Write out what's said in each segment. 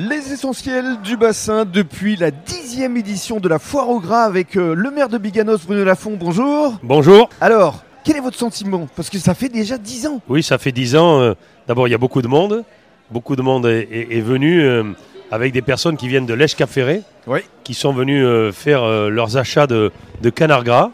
Les essentiels du bassin depuis la dixième édition de la foire au gras avec euh, le maire de Biganos, Bruno Lafont. Bonjour. Bonjour. Alors, quel est votre sentiment? Parce que ça fait déjà dix ans. Oui, ça fait dix ans. euh, D'abord, il y a beaucoup de monde. Beaucoup de monde est, est- est venu euh, avec des personnes qui viennent de l'Èche-Cap-Ferré, Oui. qui sont venues euh, faire euh, leurs achats de, de canard gras.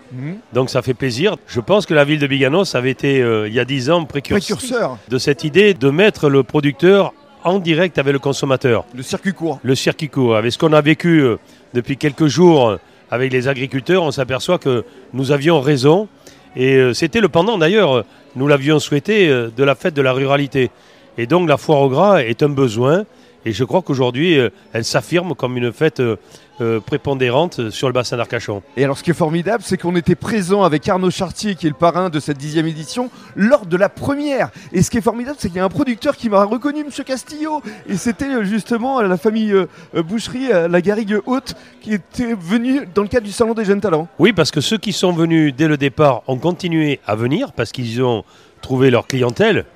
Donc ça fait plaisir. Je pense que la ville de Biganos avait été, euh, il y a dix ans, précurseur Précurseur, de cette idée de mettre le producteur en direct avec le consommateur. le circuit court. le circuit court. Avec ce qu'on a vécu euh, depuis quelques jours euh, avec les agriculteurs, on s'aperçoit que nous avions raison. Et euh, c'était le pendant d'ailleurs, nous l'avions souhaité, de la fête de la ruralité. Et donc la foire au gras est un besoin. Et je crois qu'aujourd'hui, euh, elle s'affirme comme une fête euh, euh, prépondérante sur le bassin d'Arcachon. Et alors, ce qui est formidable, c'est qu'on était présent avec Arnaud Chartier, qui est le parrain de cette dixième édition, lors de la première. Et ce qui est formidable, c'est qu'il y a un producteur qui m'a reconnu, Monsieur Castillo. Et c'était justement la famille Boucherie, la Garrigue Haute, qui était venue dans le cadre du Salon des Jeunes Talents. Oui, parce que ceux qui sont venus dès le départ ont continué à venir parce qu'ils ont trouvé leur clientèle.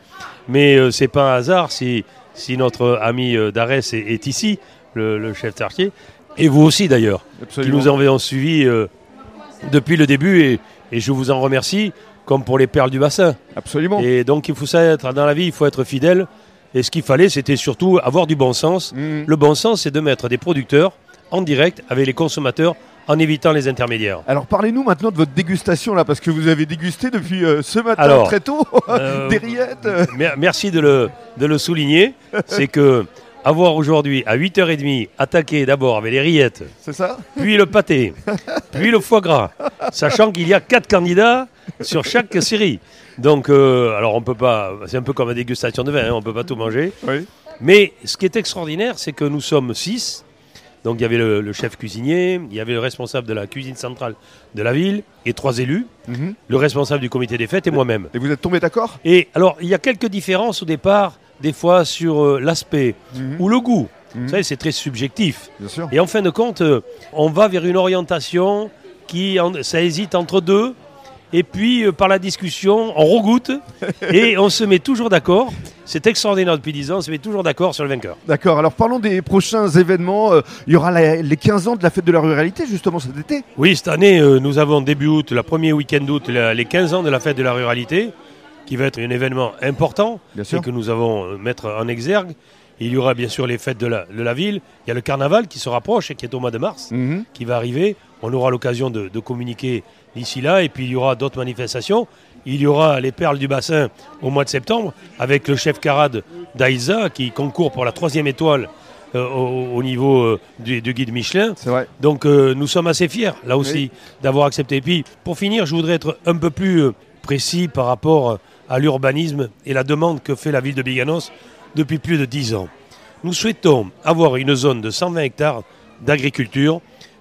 Mais c'est pas un hasard si, si notre ami euh, d'Arès est, est ici, le, le chef quartier, et vous aussi d'ailleurs, qui nous avez suivis euh, depuis le début et, et je vous en remercie, comme pour les perles du bassin. Absolument. Et donc il faut ça être dans la vie, il faut être fidèle. Et ce qu'il fallait, c'était surtout avoir du bon sens. Mhm. Le bon sens, c'est de mettre des producteurs en direct avec les consommateurs en évitant les intermédiaires. Alors parlez-nous maintenant de votre dégustation là, parce que vous avez dégusté depuis euh, ce matin Alors, très tôt Euh, des rillettes. Mer- Merci de le, de le souligner. C'est que avoir aujourd'hui à 8h30 attaqué d'abord avec les rillettes, ça? puis le pâté, puis le foie gras, sachant qu'il y a quatre candidats sur chaque série. Donc, euh, alors on peut pas, c'est un peu comme la dégustation de vin, hein, on peut pas tout manger. Oui. Mais ce qui est extraordinaire, c'est que nous sommes six. Donc il y avait le, le chef cuisinier, il y avait le responsable de la cuisine centrale de la ville et trois élus, Mhm. le responsable du comité des fêtes et moi-même. Et vous êtes tombé d'accord? Et alors, il y a quelques différences au départ, des fois sur euh, l'aspect Mhm. ou le goût. Mhm. Vous savez, c'est très subjectif. Bien sûr. Et en fin de compte, euh, on va vers une orientation qui, en- ça hésite entre deux. Et puis, euh, par la discussion, on regoute et on se met toujours d'accord. C'est extraordinaire depuis 10 ans, on se met toujours d'accord sur le vainqueur. D'accord. Alors parlons des prochains événements. Euh, Il y aura la- les 15 ans de la fête de la ruralité justement cet été. Oui, cette année, euh, nous avons début août, le premier week-end d'août, les 15 ans de la fête de la ruralité, qui va être un événement important Bien et que nous allons euh, mettre en exergue. Il y aura bien sûr les fêtes de la, de la ville. Il y a le carnaval qui se rapproche et qui est au mois de mars, Mhm. qui va arriver. On aura l'occasion de, de communiquer d'ici là. Et puis il y aura d'autres manifestations. Il y aura les perles du bassin au mois de septembre avec le chef carade d'Aïza qui concourt pour la troisième étoile euh, au, au niveau euh, du, du guide Michelin. Vrai. Donc euh, nous sommes assez fiers, là aussi, d'avoir accepté. Et puis, pour finir, je voudrais être un peu plus précis par rapport à l'urbanisme et la demande que fait la ville de Biganos depuis plus de 10 ans. Nous souhaitons avoir une zone de 120 hectares d'agriculture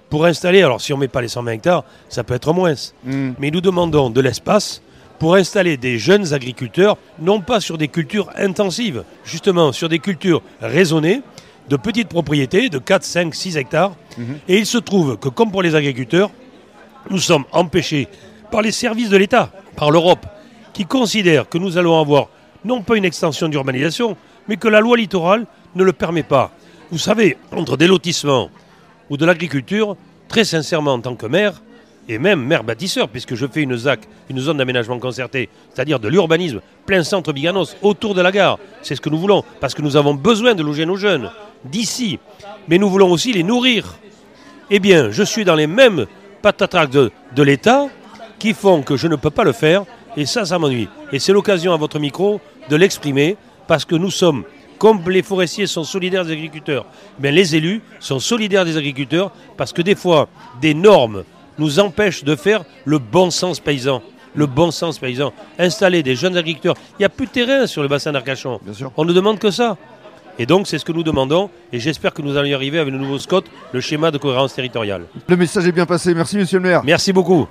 pour installer, alors si on ne met pas les 120 hectares, ça peut être moins, Mhm. mais nous demandons de l'espace pour installer des jeunes agriculteurs, non pas sur des cultures intensives, justement sur des cultures raisonnées, de petites propriétés de 4, 5, 6 hectares. Mhm. Et il se trouve que, comme pour les agriculteurs, nous sommes empêchés par les services de l'État, par l'Europe, qui considèrent que nous allons avoir non pas une extension d'urbanisation, mais que la loi littorale ne le permet pas. Vous savez, entre des lotissements ou de l'agriculture, très sincèrement en tant que maire, et même maire bâtisseur, puisque je fais une ZAC, une zone d'aménagement concerté, c'est-à-dire de l'urbanisme, plein centre Biganos, autour de la gare. C'est ce que nous voulons, parce que nous avons besoin de loger nos jeunes d'ici. Mais nous voulons aussi les nourrir. Eh bien, je suis dans les mêmes patatracs de, de l'État qui font que je ne peux pas le faire, et ça, ça m'ennuie. Et c'est l'occasion à votre micro de l'exprimer, parce que nous sommes, comme les forestiers sont solidaires des agriculteurs, mais les élus sont solidaires des agriculteurs, parce que des fois, des normes nous empêchent de faire le bon sens paysan. Le bon sens paysan. Installer des jeunes agriculteurs. Il n'y a plus de terrain sur le bassin d'Arcachon. On ne demande que ça. Et donc, c'est ce que nous demandons. Et j'espère que nous allons y arriver avec le nouveau SCOT, le schéma de cohérence territoriale. Le message est bien passé. Merci Monsieur le maire. Merci beaucoup.